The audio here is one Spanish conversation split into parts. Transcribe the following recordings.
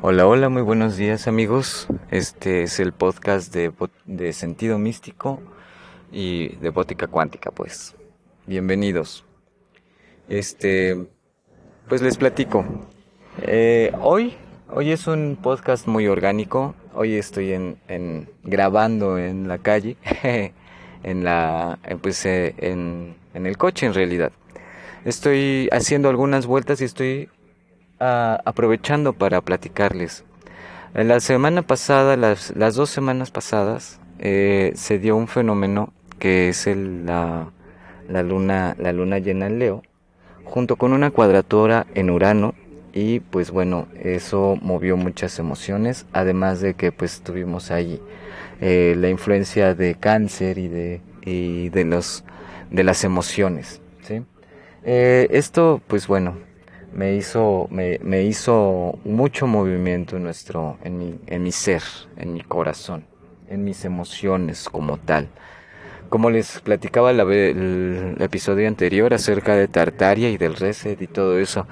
Hola, hola, muy buenos días amigos. Este es el podcast de, de sentido místico y de bótica cuántica, pues. Bienvenidos. Este, pues les platico. Eh, hoy, hoy es un podcast muy orgánico. Hoy estoy en, en grabando en la calle, en la, pues eh, en, en el coche en realidad. Estoy haciendo algunas vueltas y estoy aprovechando para platicarles. La semana pasada, las, las dos semanas pasadas, eh, se dio un fenómeno que es el, la, la, luna, la luna llena en Leo, junto con una cuadratura en Urano y pues bueno, eso movió muchas emociones, además de que pues tuvimos ahí eh, la influencia de cáncer y de, y de, los, de las emociones. ¿sí? Eh, esto pues bueno, me hizo, me, me hizo mucho movimiento en, nuestro, en, mi, en mi ser, en mi corazón, en mis emociones como tal. Como les platicaba el, el episodio anterior acerca de Tartaria y del reset y todo eso,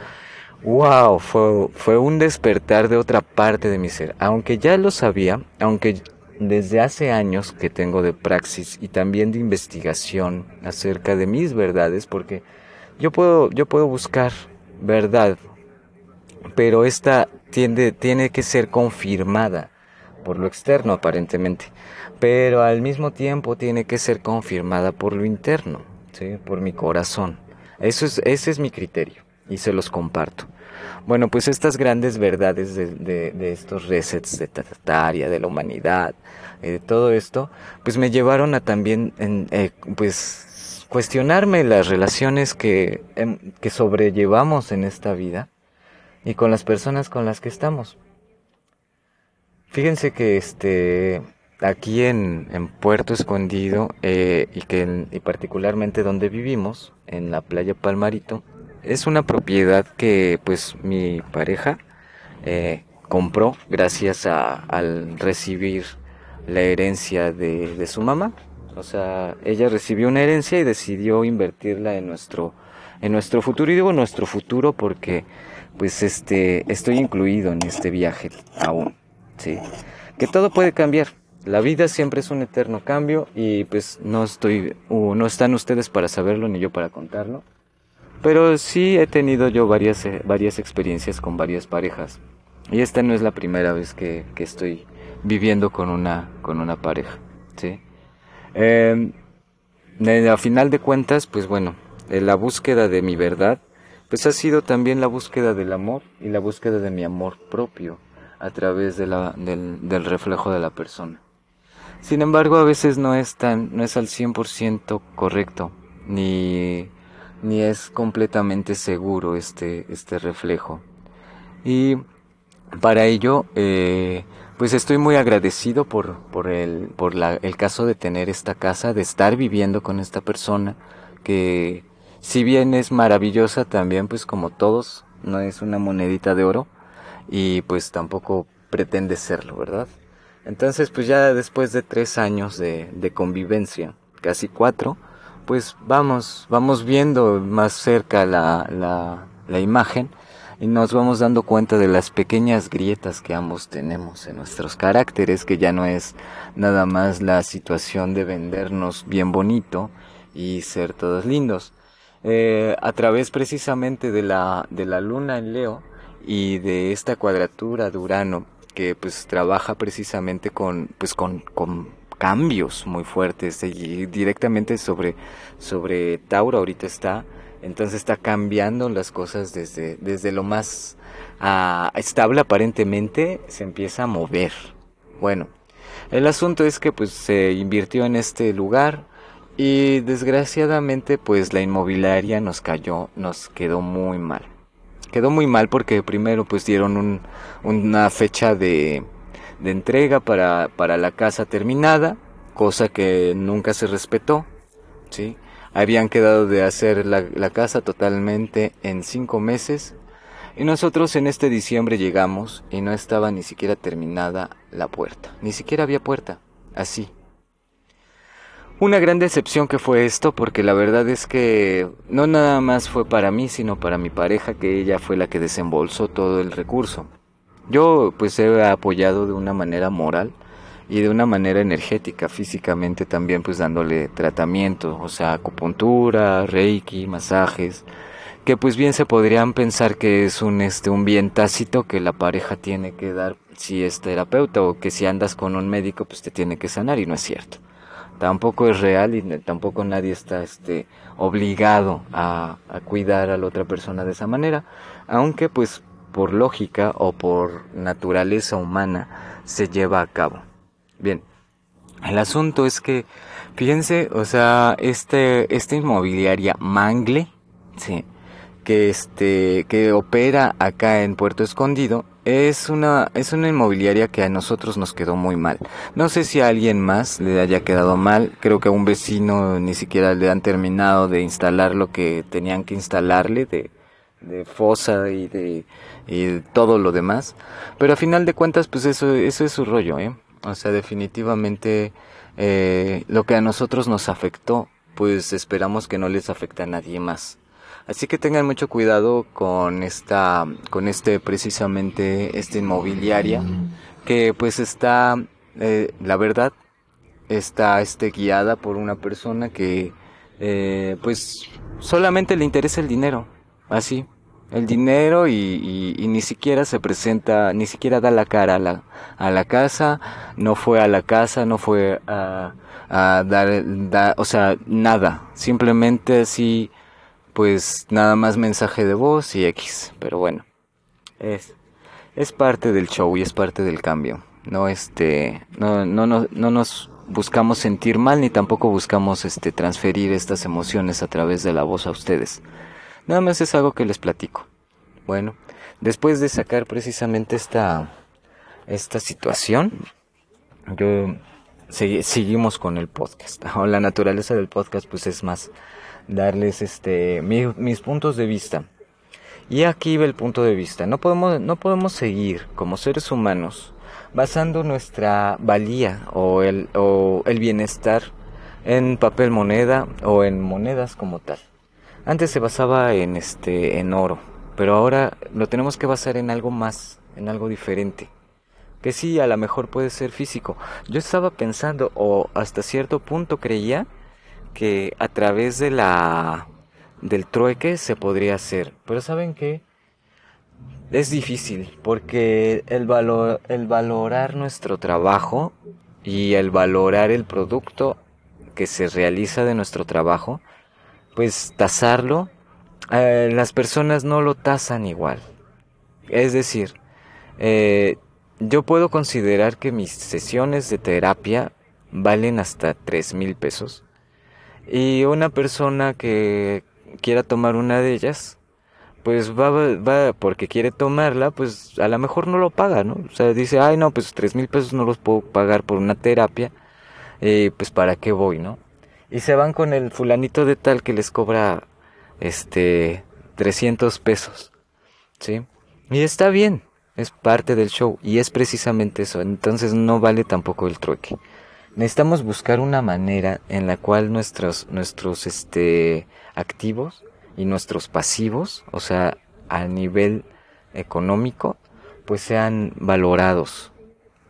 wow, fue, fue un despertar de otra parte de mi ser. Aunque ya lo sabía, aunque desde hace años que tengo de praxis y también de investigación acerca de mis verdades, porque yo puedo, yo puedo buscar verdad, pero esta tiende, tiene que ser confirmada por lo externo aparentemente, pero al mismo tiempo tiene que ser confirmada por lo interno, ¿sí? por mi corazón. Eso es, ese es mi criterio y se los comparto. Bueno, pues estas grandes verdades de, de, estos resets de Tataria, de la humanidad, eh, de todo esto, pues me llevaron a también, en, eh, pues cuestionarme las relaciones que, em, que sobrellevamos en esta vida y con las personas con las que estamos. Fíjense que este aquí en, en Puerto Escondido eh, y que y particularmente donde vivimos en la playa Palmarito es una propiedad que pues mi pareja eh, compró gracias a, al recibir la herencia de, de su mamá o sea, ella recibió una herencia y decidió invertirla en nuestro, en nuestro futuro. Y digo nuestro futuro porque, pues, este, estoy incluido en este viaje aún. Sí. Que todo puede cambiar. La vida siempre es un eterno cambio y pues no estoy, no están ustedes para saberlo ni yo para contarlo. Pero sí he tenido yo varias, eh, varias experiencias con varias parejas. Y esta no es la primera vez que, que estoy viviendo con una, con una pareja. ¿sí? Eh, a final de cuentas, pues bueno, la búsqueda de mi verdad, pues ha sido también la búsqueda del amor y la búsqueda de mi amor propio a través del, del reflejo de la persona. Sin embargo, a veces no es tan, no es al 100% correcto, ni, ni es completamente seguro este, este reflejo. Y para ello, eh, pues estoy muy agradecido por, por, el, por la, el caso de tener esta casa, de estar viviendo con esta persona, que si bien es maravillosa también, pues como todos, no es una monedita de oro y pues tampoco pretende serlo, ¿verdad? Entonces, pues ya después de tres años de, de convivencia, casi cuatro, pues vamos, vamos viendo más cerca la, la, la imagen y nos vamos dando cuenta de las pequeñas grietas que ambos tenemos en nuestros caracteres, que ya no es nada más la situación de vendernos bien bonito y ser todos lindos. Eh, a través precisamente de la, de la luna en Leo y de esta cuadratura de que pues trabaja precisamente con, pues con, con cambios muy fuertes y directamente sobre, sobre Tauro ahorita está entonces está cambiando las cosas desde, desde lo más ah, estable aparentemente, se empieza a mover. Bueno, el asunto es que pues se invirtió en este lugar y desgraciadamente pues la inmobiliaria nos cayó, nos quedó muy mal. Quedó muy mal porque primero pues dieron un, una fecha de, de entrega para, para la casa terminada, cosa que nunca se respetó, ¿sí? Habían quedado de hacer la, casa totalmente en cinco meses y nosotros en este diciembre llegamos y no estaba ni siquiera terminada la puerta, ni siquiera había puerta, así. Una gran decepción que fue esto porque la verdad es que no nada más fue para mí sino para mi pareja que ella fue la que desembolsó todo el recurso. Yo pues he apoyado de una manera moral y de una manera energética, físicamente también pues dándole tratamiento, o sea, acupuntura, reiki, masajes, que pues bien se podrían pensar que es un este un bien tácito que la pareja tiene que dar si es terapeuta o que si andas con un médico pues te tiene que sanar y no es cierto. Tampoco es real y tampoco nadie está este obligado a, a cuidar a la otra persona de esa manera, aunque pues por lógica o por naturaleza humana se lleva a cabo. Bien, el asunto es que, fíjense, o sea, este, esta inmobiliaria Mangle, sí, que este, que opera acá en Puerto Escondido, es una, es una inmobiliaria que a nosotros nos quedó muy mal. No sé si a alguien más le haya quedado mal, creo que a un vecino ni siquiera le han terminado de instalar lo que tenían que instalarle de, de fosa y de, y todo lo demás. Pero a final de cuentas, pues eso, eso es su rollo, ¿eh? O sea, definitivamente eh, lo que a nosotros nos afectó, pues esperamos que no les afecte a nadie más. Así que tengan mucho cuidado con esta, con este precisamente esta inmobiliaria, que pues está, eh, la verdad, está este guiada por una persona que eh, pues solamente le interesa el dinero, así, el dinero y, ni siquiera se presenta, ni siquiera da la cara a la, a la casa, no fue a la casa, no fue a, a dar, o sea, nada, simplemente así, pues nada más mensaje de voz y X, pero bueno, es, es parte del show y es parte del cambio, no este, no, no, no, no nos buscamos sentir mal ni tampoco buscamos este transferir estas emociones a través de la voz a ustedes. Nada más es algo que les platico. Bueno, después de sacar precisamente esta, esta situación, yo seguimos con el podcast. La naturaleza del podcast pues es más darles este mis puntos de vista. Y aquí va el punto de vista. No podemos, no podemos seguir como seres humanos basando nuestra valía o el, o el bienestar en papel moneda o en monedas como tal. Antes se basaba en este en oro, pero ahora lo tenemos que basar en algo más, en algo diferente. Que sí, a lo mejor puede ser físico. Yo estaba pensando o hasta cierto punto creía que a través de la del trueque se podría hacer, pero ¿saben qué? Es difícil porque el valor el valorar nuestro trabajo y el valorar el producto que se realiza de nuestro trabajo pues tasarlo, eh, las personas no lo tasan igual. Es decir, eh, yo puedo considerar que mis sesiones de terapia valen hasta tres mil pesos y una persona que quiera tomar una de ellas pues va, va porque quiere tomarla pues a lo mejor no lo paga no o sea dice ay no pues tres mil pesos no los puedo pagar por una terapia y pues para qué voy no y se van con el fulanito de tal que les cobra este 300 pesos. ¿Sí? Y está bien, es parte del show y es precisamente eso, entonces no vale tampoco el trueque. Necesitamos buscar una manera en la cual nuestros nuestros este activos y nuestros pasivos, o sea, a nivel económico, pues sean valorados,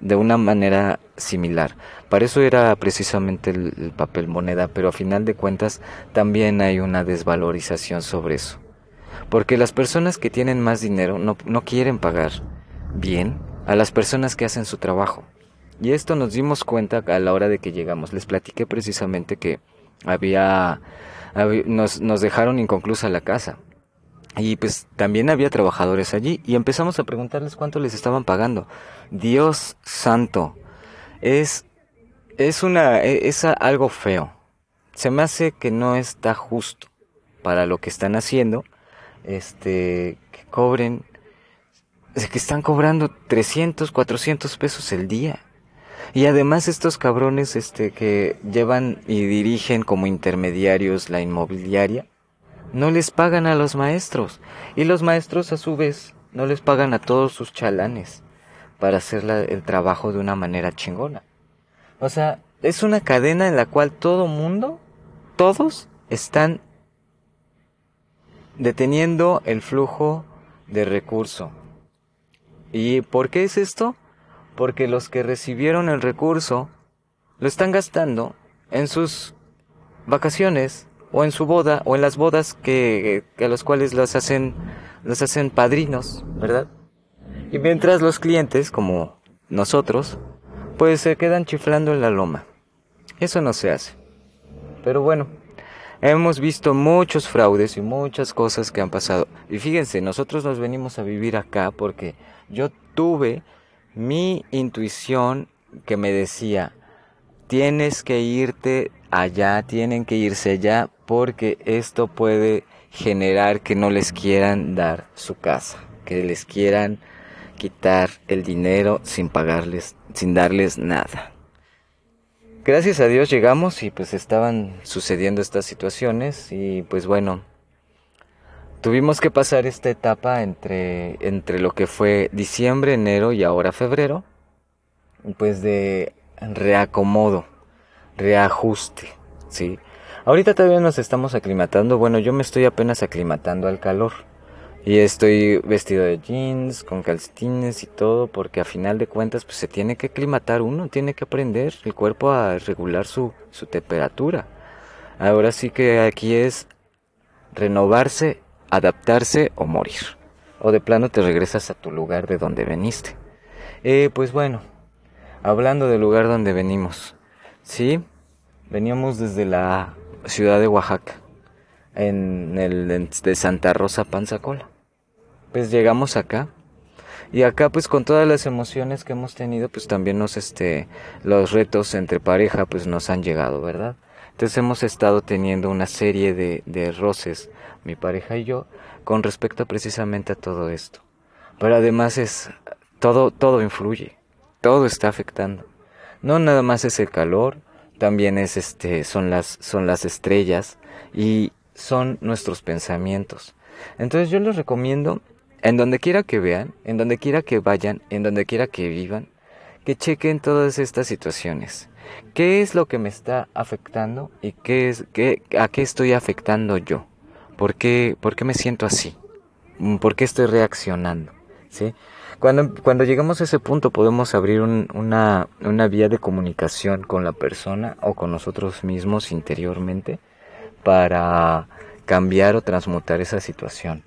de una manera similar. Para eso era precisamente el, papel moneda, pero a final de cuentas también hay una desvalorización sobre eso. Porque las personas que tienen más dinero no, no quieren pagar bien a las personas que hacen su trabajo. Y esto nos dimos cuenta a la hora de que llegamos. Les platiqué precisamente que había, nos, nos dejaron inconclusa la casa. Y pues también había trabajadores allí y empezamos a preguntarles cuánto les estaban pagando. Dios santo, es, es una, e, es algo feo. Se me hace que no está justo para lo que están haciendo, este, que cobren, que están cobrando 300, 400 pesos el día. Y además estos cabrones, este, que llevan y dirigen como intermediarios la inmobiliaria, no les pagan a los maestros y los maestros a su vez no les pagan a todos sus chalanes para hacer el trabajo de una manera chingona. O sea, es una cadena en la cual todo mundo, todos están deteniendo el flujo de recurso. ¿Y por qué es esto? Porque los que recibieron el recurso lo están gastando en sus vacaciones o en su boda o en las bodas que, a los cuales los hacen los hacen padrinos, ¿verdad? Y mientras los clientes como nosotros pues se quedan chiflando en la loma. Eso no se hace. Pero bueno, hemos visto muchos fraudes y muchas cosas que han pasado. Y fíjense, nosotros nos venimos a vivir acá porque yo tuve mi intuición que me decía, tienes que irte allá, tienen que irse allá porque esto puede generar que no les quieran dar su casa, que les quieran quitar el dinero sin pagarles, sin darles nada. Gracias a Dios llegamos y pues estaban sucediendo estas situaciones y pues bueno, tuvimos que pasar esta etapa entre, entre lo que fue diciembre, enero y ahora febrero, pues de reacomodo, reajuste, ¿sí? Ahorita todavía nos estamos aclimatando, bueno, yo me estoy apenas aclimatando al calor. Y estoy vestido de jeans, con calcetines y todo, porque a final de cuentas pues se tiene que aclimatar uno, tiene que aprender el cuerpo a regular su, su temperatura. Ahora sí que aquí es renovarse, adaptarse o morir. O de plano te regresas a tu lugar de donde veniste. Eh, pues bueno, hablando del lugar donde venimos, ¿sí? Veníamos desde la ciudad de Oaxaca, en el de Santa Rosa Panzacola pues llegamos acá y acá pues con todas las emociones que hemos tenido pues también nos este los retos entre pareja pues nos han llegado verdad entonces hemos estado teniendo una serie de, de roces mi pareja y yo con respecto precisamente a todo esto. Pero además es todo todo influye todo está afectando. No nada más es el calor también es este son las son las estrellas y son nuestros pensamientos entonces yo les recomiendo en donde quiera que vean, en donde quiera que vayan, en donde quiera que vivan, que chequen todas estas situaciones. ¿Qué es lo que me está afectando y qué es, qué, a qué estoy afectando yo? ¿Por qué, ¿Por qué me siento así? ¿Por qué estoy reaccionando? ¿Sí? Cuando, cuando llegamos a ese punto podemos abrir una, una vía de comunicación con la persona o con nosotros mismos interiormente para cambiar o transmutar esa situación.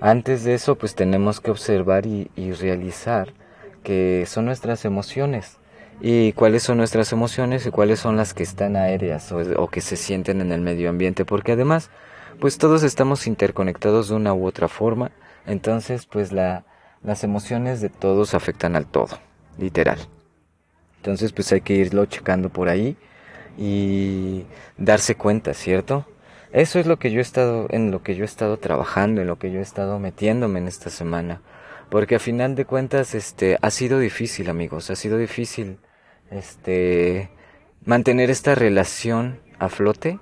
Antes de eso, pues tenemos que observar y, realizar que son nuestras emociones. Y cuáles son nuestras emociones y cuáles son las que están aéreas o, que se sienten en el medio ambiente, porque además, pues todos estamos interconectados de una u otra forma, entonces pues la, las emociones de todos afectan al todo, literal. Entonces pues hay que irlo checando por ahí y darse cuenta, ¿cierto? Eso es lo que yo he estado, en lo que yo he estado trabajando, en lo que yo he estado metiéndome en esta semana. Porque a final de cuentas, este, ha sido difícil, amigos, ha sido difícil, este, mantener esta relación a flote,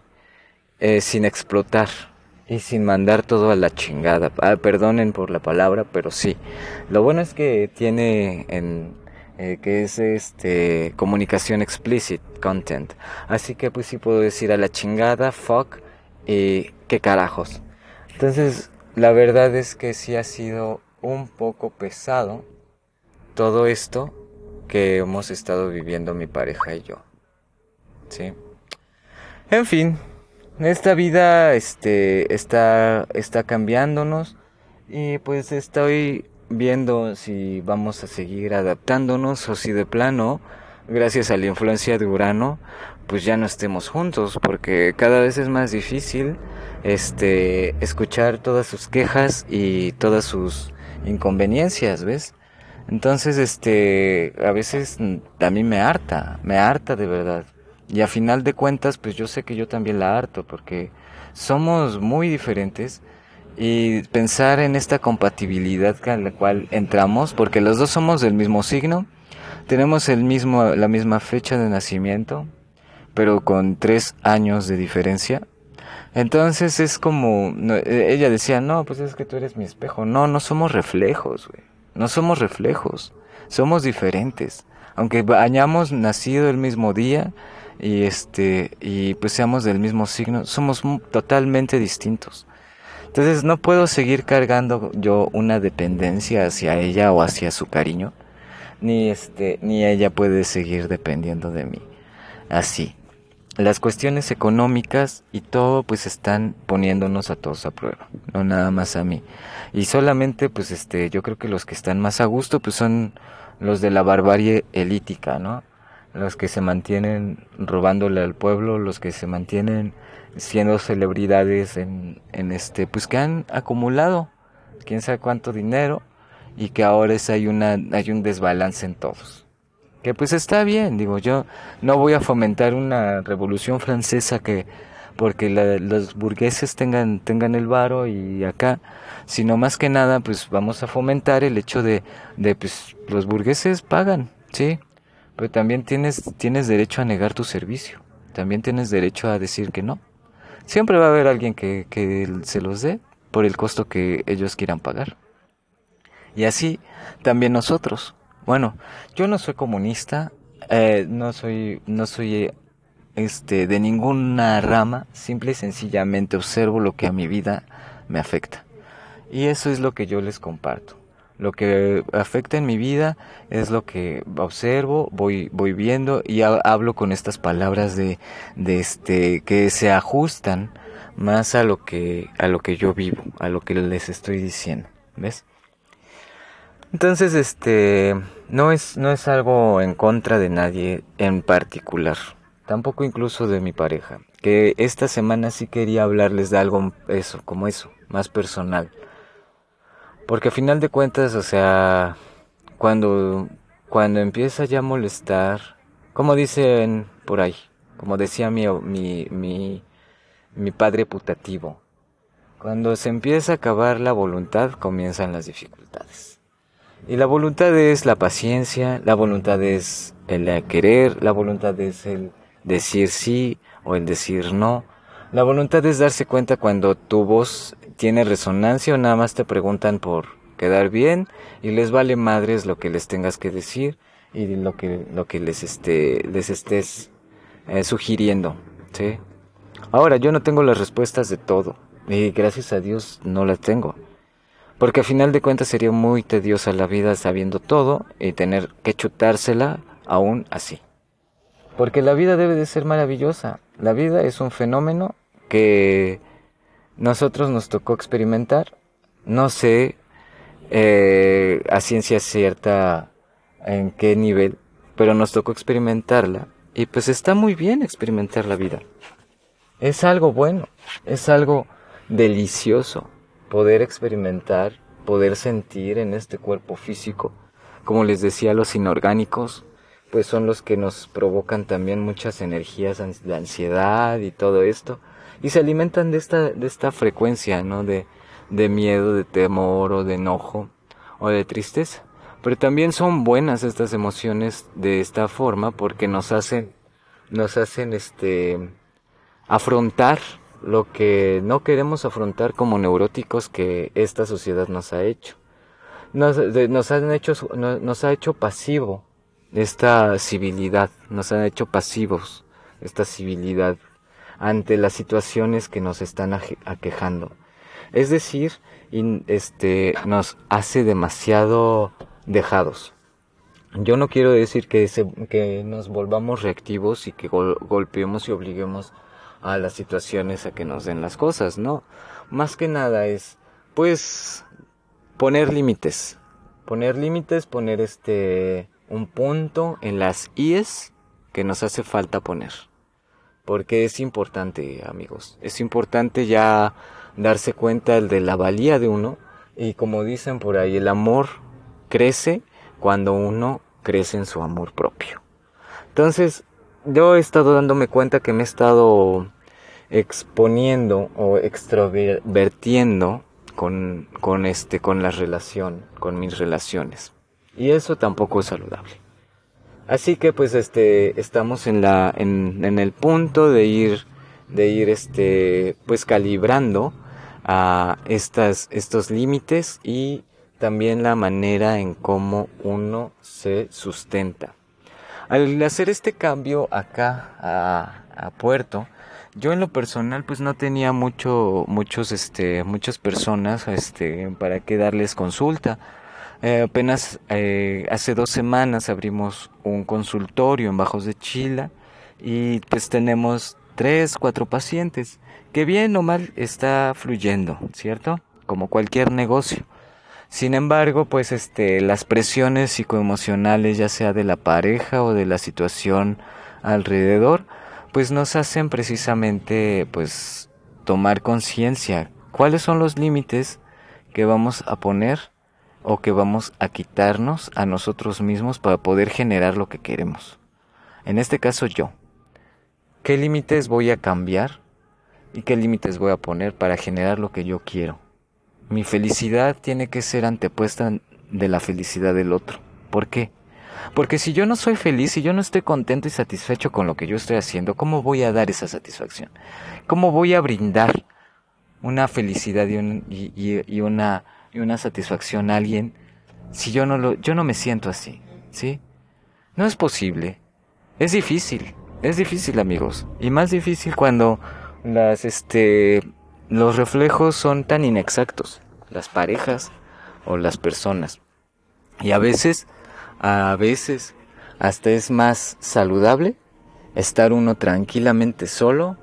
eh, sin explotar y sin mandar todo a la chingada. Ah, perdonen por la palabra, pero sí. Lo bueno es que tiene en, eh, que es este comunicación explicit content. Así que pues sí puedo decir a la chingada, fuck, y qué carajos. Entonces, la verdad es que sí ha sido un poco pesado todo esto que hemos estado viviendo mi pareja y yo. Sí. En fin, esta vida este está está cambiándonos y pues estoy viendo si vamos a seguir adaptándonos o si de plano gracias a la influencia de Urano, pues ya no estemos juntos, porque cada vez es más difícil este escuchar todas sus quejas y todas sus inconveniencias, ¿ves? Entonces, este, a veces a mí me harta, me harta de verdad. Y a final de cuentas, pues yo sé que yo también la harto, porque somos muy diferentes y pensar en esta compatibilidad con la cual entramos, porque los dos somos del mismo signo, tenemos el mismo, la misma fecha de nacimiento, pero con tres años de diferencia. Entonces es como, e, ella decía, no, pues es que tú eres mi espejo. No, no somos reflejos, güey. No somos reflejos. Somos diferentes. Aunque hayamos nacido el mismo día y este, y pues seamos del mismo signo, somos totalmente distintos. Entonces no puedo seguir cargando yo una dependencia hacia ella o hacia su cariño, ni este, ni ella puede seguir dependiendo de mí. Así. Las cuestiones económicas y todo pues están poniéndonos a todos a prueba, no nada más a mí. Y solamente pues este, yo creo que los que están más a gusto pues son los de la barbarie elítica, ¿no? Los que se mantienen robándole al pueblo, los que se mantienen siendo celebridades en, en este, pues que han acumulado quién sabe cuánto dinero y que ahora es, hay una, hay un desbalance en todos. Que pues está bien, digo, yo no voy a fomentar una revolución francesa que porque los burgueses tengan, tengan el varo y acá, sino más que nada, pues vamos a fomentar el hecho de, de pues los burgueses pagan, sí, pero también tienes, tienes derecho a negar tu servicio, también tienes derecho a decir que no. Siempre va a haber alguien que, que se los dé por el costo que ellos quieran pagar. Y así también nosotros. Bueno, yo no soy comunista, eh, no soy, no soy este, de ninguna rama, simple y sencillamente observo lo que a mi vida me afecta. Y eso es lo que yo les comparto. Lo que afecta en mi vida es lo que observo, voy, voy viendo y hablo con estas palabras de, de este, que se ajustan más a lo que, a lo que yo vivo, a lo que les estoy diciendo. ¿Ves? Entonces, este, no es, no es algo en contra de nadie en particular. Tampoco incluso de mi pareja. Que esta semana sí quería hablarles de algo, eso, como eso, más personal porque a final de cuentas, o sea, cuando, cuando empieza ya a molestar, como dicen por ahí, como decía mi, mi, mi, mi padre putativo, cuando se empieza a acabar la voluntad, comienzan las dificultades. Y la voluntad es la paciencia, la voluntad es el querer, la voluntad es el decir sí o el decir no. La voluntad es darse cuenta cuando tu voz tiene resonancia o nada más te preguntan por quedar bien y les vale madres lo que les tengas que decir y lo que lo que les esté les estés eh, sugiriendo, ¿sí? Ahora yo no tengo las respuestas de todo y gracias a Dios no las tengo. Porque a final de cuentas sería muy tediosa la vida sabiendo todo y tener que chutársela aún así. Porque la vida debe de ser maravillosa. La vida es un fenómeno que nosotros nos tocó experimentar. No sé eh, a ciencia cierta en qué nivel, pero nos tocó experimentarla. Y pues está muy bien experimentar la vida. Es algo bueno, es algo delicioso poder experimentar, poder sentir en este cuerpo físico. Como les decía, los inorgánicos, pues son los que nos provocan también muchas energías de ansiedad y todo esto y se alimentan de esta, de esta frecuencia, ¿no? De, de miedo, de temor o de enojo o de tristeza. Pero también son buenas estas emociones de esta forma porque nos hacen, nos hacen este, afrontar lo que no queremos afrontar como neuróticos que esta sociedad nos ha hecho. Nos, nos, han hecho, nos ha hecho pasivo esta civilidad, nos han hecho pasivos esta civilidad ante las situaciones que nos están aquejando. Es decir, este, nos hace demasiado dejados. Yo no quiero decir que, nos volvamos reactivos y que golpeemos y obliguemos a las situaciones a que nos den las cosas, ¿no? Más que nada es, pues, poner límites. Poner límites, poner este, un punto en las IES que nos hace falta poner porque es importante, amigos. Es importante ya darse cuenta de la valía de uno y como dicen por ahí, el amor crece cuando uno crece en su amor propio. Entonces, yo he estado dándome cuenta que me he estado exponiendo o extrovertiendo con, con este, con la relación, con mis relaciones. Y eso tampoco es saludable. Así que pues este estamos en la en, en el punto de ir de ir este pues calibrando a estas estos límites y también la manera en cómo uno se sustenta. Al hacer este cambio acá a, a Puerto, Yo en lo personal pues no tenía mucho, muchos, este, muchas personas, este, para que darles consulta. Eh, apenas eh, hace dos semanas abrimos un consultorio en Bajos de Chila y pues tenemos tres, cuatro pacientes, que bien o mal está fluyendo, ¿cierto? Como cualquier negocio. Sin embargo, pues este, las presiones psicoemocionales, ya sea de la pareja o de la situación alrededor, pues nos hacen precisamente pues tomar conciencia cuáles son los límites que vamos a poner o que vamos a quitarnos a nosotros mismos para poder generar lo que queremos. En este caso yo. ¿Qué límites voy a cambiar y qué límites voy a poner para generar lo que yo quiero? Mi felicidad tiene que ser antepuesta de la felicidad del otro. ¿Por qué? Porque si yo no soy feliz, si yo no estoy contento y satisfecho con lo que yo estoy haciendo, ¿cómo voy a dar esa satisfacción? ¿Cómo voy a brindar una felicidad y, una, y una satisfacción a alguien si yo no, lo, yo no me siento así? ¿Sí? No es posible. Es difícil. Es difícil, amigos. Y más difícil cuando las, este, los reflejos son tan inexactos. Las parejas o las personas. Y a veces a veces hasta es más saludable estar uno tranquilamente solo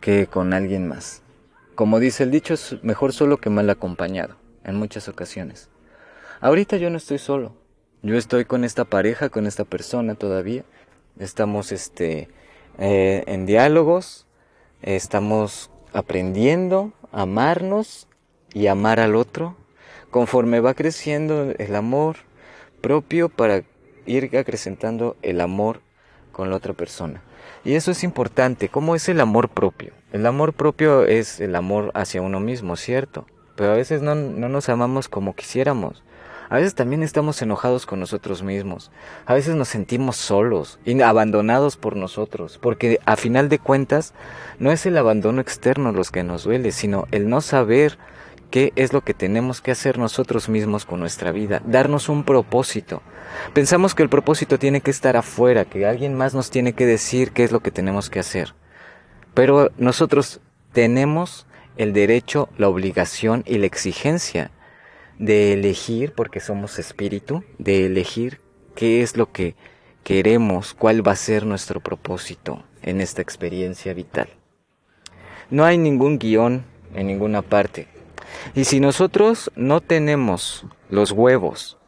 que con alguien más. Como dice el dicho, es mejor solo que mal acompañado, en muchas ocasiones. Ahorita yo no estoy solo. Yo estoy con esta pareja, con esta persona todavía. Estamos este, eh, en diálogos, estamos aprendiendo a amarnos y amar al otro. Conforme va creciendo el amor, propio para ir acrecentando el amor con la otra persona. Y eso es importante. ¿Cómo es el amor propio? El amor propio es el amor hacia uno mismo, ¿cierto? Pero a veces no, no nos amamos como quisiéramos. A veces también estamos enojados con nosotros mismos. A veces nos sentimos solos y abandonados por nosotros. Porque a final de cuentas no es el abandono externo los que nos duele, sino el no saber qué es lo que tenemos que hacer nosotros mismos con nuestra vida, darnos un propósito. Pensamos que el propósito tiene que estar afuera, que alguien más nos tiene que decir qué es lo que tenemos que hacer. Pero nosotros tenemos el derecho, la obligación y la exigencia de elegir, porque somos espíritu, de elegir qué es lo que queremos, cuál va a ser nuestro propósito en esta experiencia vital. No hay ningún guion en ninguna parte. Y si nosotros no tenemos los huevos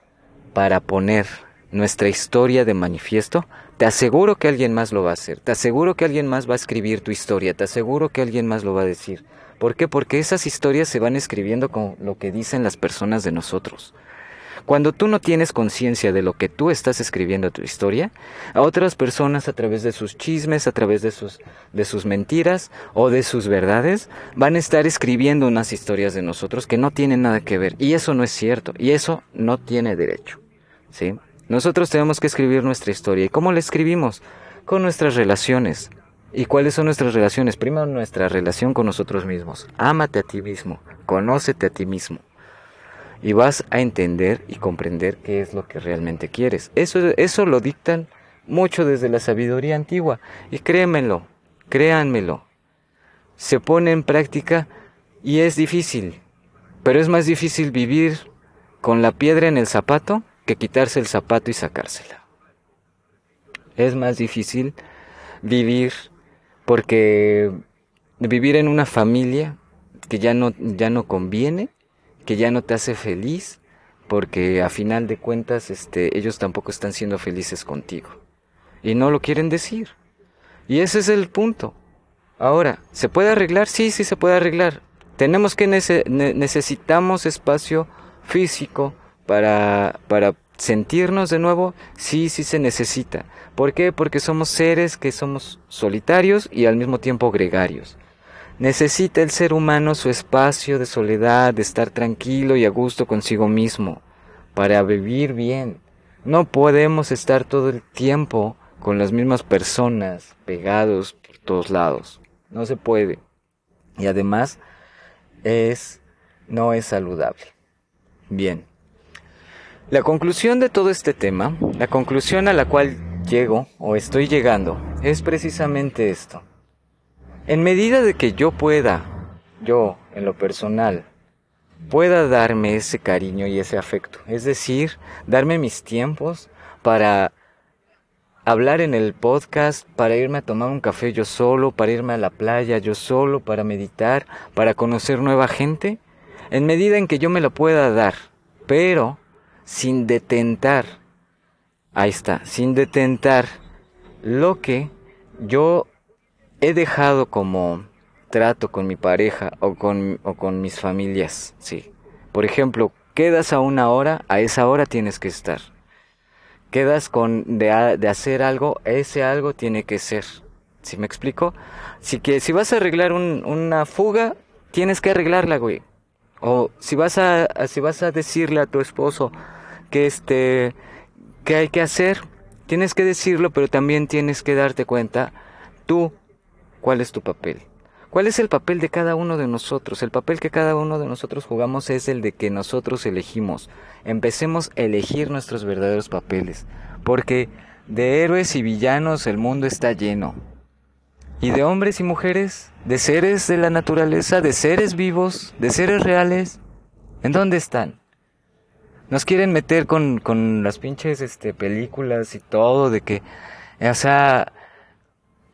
para poner nuestra historia de manifiesto, te aseguro que alguien más lo va a hacer, te aseguro que alguien más va a escribir tu historia, te aseguro que alguien más lo va a decir. ¿Por qué? Porque esas historias se van escribiendo con lo que dicen las personas de nosotros. Cuando tú no tienes conciencia de lo que tú estás escribiendo tu historia, a otras personas a través de sus chismes, a través de sus, de sus mentiras o de sus verdades, van a estar escribiendo unas historias de nosotros que no tienen nada que ver. Y eso no es cierto. Y eso no tiene derecho. ¿Sí? Nosotros tenemos que escribir nuestra historia. ¿Y cómo la escribimos? Con nuestras relaciones. ¿Y cuáles son nuestras relaciones? Primero nuestra relación con nosotros mismos. Ámate a ti mismo. Conócete a ti mismo y vas a entender y comprender qué es lo que realmente quieres. Eso, eso lo dictan mucho desde la sabiduría antigua y créemelo, créanmelo. Se pone en práctica y es difícil, pero es más difícil vivir con la piedra en el zapato que quitarse el zapato y sacársela. Es más difícil vivir porque vivir en una familia que ya no, ya no conviene que ya no te hace feliz porque a final de cuentas este, ellos tampoco están siendo felices contigo. Y no lo quieren decir. Y ese es el punto. Ahora, ¿se puede arreglar? Sí, sí se puede arreglar. Tenemos que necesitamos espacio físico para, para sentirnos de nuevo. Sí, sí se necesita. ¿Por qué? Porque somos seres que somos solitarios y al mismo tiempo gregarios. Necesita el ser humano su espacio de soledad, de estar tranquilo y a gusto consigo mismo, para vivir bien. No podemos estar todo el tiempo con las mismas personas, pegados por todos lados. No se puede. Y además es no es saludable. Bien. La conclusión de todo este tema, la conclusión a la cual llego o estoy llegando, es precisamente esto. En medida de que yo pueda, yo en lo personal, pueda darme ese cariño y ese afecto, es decir, darme mis tiempos para hablar en el podcast, para irme a tomar un café yo solo, para irme a la playa yo solo, para meditar, para conocer nueva gente, en medida en que yo me lo pueda dar, pero sin detentar, ahí está, sin detentar lo que yo he dejado como trato con mi pareja o con, o con mis familias, sí. Por ejemplo, quedas a una hora, a esa hora tienes que estar quedas con de, de, hacer algo, ese algo tiene que ser. ¿Sí me explico? Si, que, si vas a arreglar un, una fuga, tienes que arreglarla, güey. O si vas a, si vas a decirle a tu esposo que este que hay que hacer, tienes que decirlo, pero también tienes que darte cuenta tú cuál es tu papel. ¿Cuál es el papel de cada uno de nosotros? El papel que cada uno de nosotros jugamos es el de que nosotros elegimos. Empecemos a elegir nuestros verdaderos papeles, porque de héroes y villanos el mundo está lleno. Y de hombres y mujeres, de seres de la naturaleza, de seres vivos, de seres reales, ¿en dónde están? Nos quieren meter con, con las pinches este, películas y todo, de que, o sea,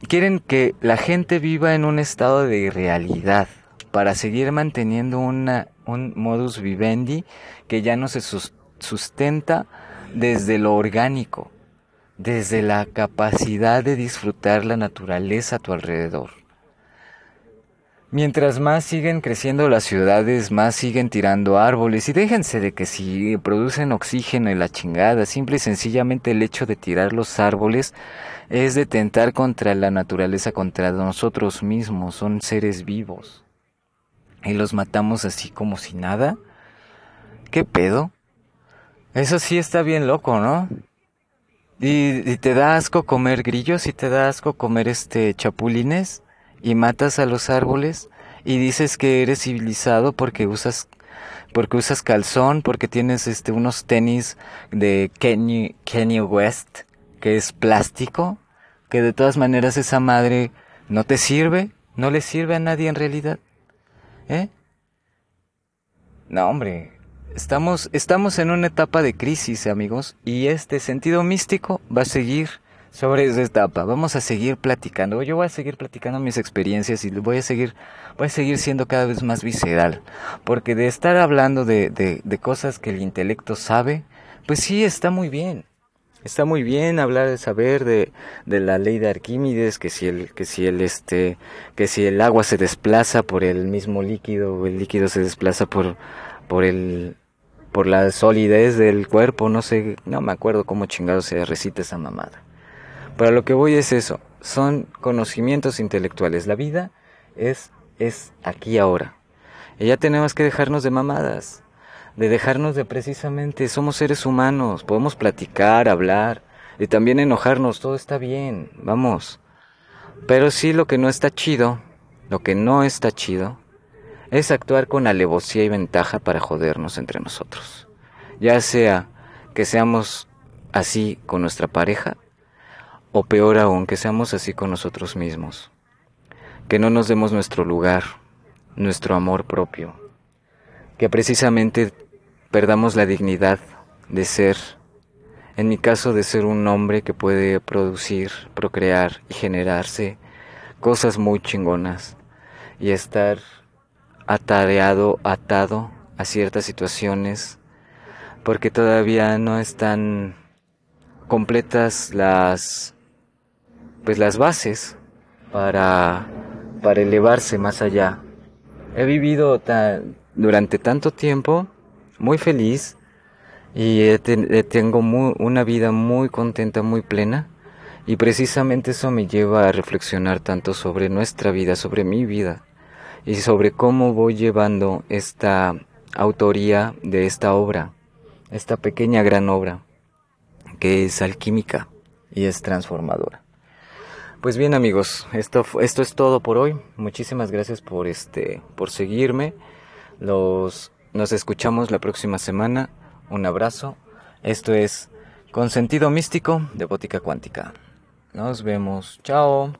quieren que la gente viva en un estado de irrealidad para seguir manteniendo una, un modus vivendi que ya no se sustenta desde lo orgánico, desde la capacidad de disfrutar la naturaleza a tu alrededor. Mientras más siguen creciendo las ciudades, más siguen tirando árboles y déjense de que si producen oxígeno y la chingada, simple y sencillamente el hecho de tirar los árboles es de tentar contra la naturaleza, contra nosotros mismos, son seres vivos. Y los matamos así como si nada. ¿Qué pedo? Eso sí está bien loco, ¿no? Y, y te da asco comer grillos y te da asco comer este chapulines y matas a los árboles y dices que eres civilizado porque usas porque usas calzón, porque tienes este unos tenis de Kanye, Kanye West que es plástico, que de todas maneras esa madre no te sirve, no le sirve a nadie en realidad. ¿Eh? No, hombre, estamos estamos en una etapa de crisis, amigos, y este sentido místico va a seguir sobre esa etapa. Vamos a seguir platicando. Yo voy a seguir platicando mis experiencias y voy a seguir, voy a seguir siendo cada vez más visceral. Porque de estar hablando de, de, cosas que el intelecto sabe, pues sí, está muy bien. Está muy bien hablar de saber de, de, la ley de Arquímedes, que si el, que si el este, que si el agua se desplaza por el mismo líquido, o el líquido se desplaza por, por el, por la solidez del cuerpo, no sé, no me acuerdo cómo chingado se recita esa mamada. Para lo que voy es eso, son conocimientos intelectuales. La vida es, es aquí ahora. Y ya tenemos que dejarnos de mamadas, de dejarnos de precisamente, somos seres humanos, podemos platicar, hablar, y también enojarnos, todo está bien, vamos. Pero sí lo que no está chido, lo que no está chido, es actuar con alevosía y ventaja para jodernos entre nosotros. Ya sea que seamos así con nuestra pareja o peor aún, que seamos así con nosotros mismos. Que no nos demos nuestro lugar, nuestro amor propio. Que precisamente perdamos la dignidad de ser, en mi caso de ser un hombre que puede producir, procrear y generarse cosas muy chingonas y estar atareado, atado a ciertas situaciones porque todavía no están completas las pues las bases para, para elevarse más allá. He vivido durante tanto tiempo muy feliz y tengo una vida muy contenta, muy plena. Y precisamente eso me lleva a reflexionar tanto sobre nuestra vida, sobre mi vida y sobre cómo voy llevando esta autoría de esta obra, esta pequeña gran obra que es alquímica y es transformadora. Pues bien amigos, esto, esto es todo por hoy. Muchísimas gracias por este, por seguirme. Los, nos escuchamos la próxima semana. Un abrazo. Esto es Con sentido místico de Bótica Cuántica. Nos vemos. Chao.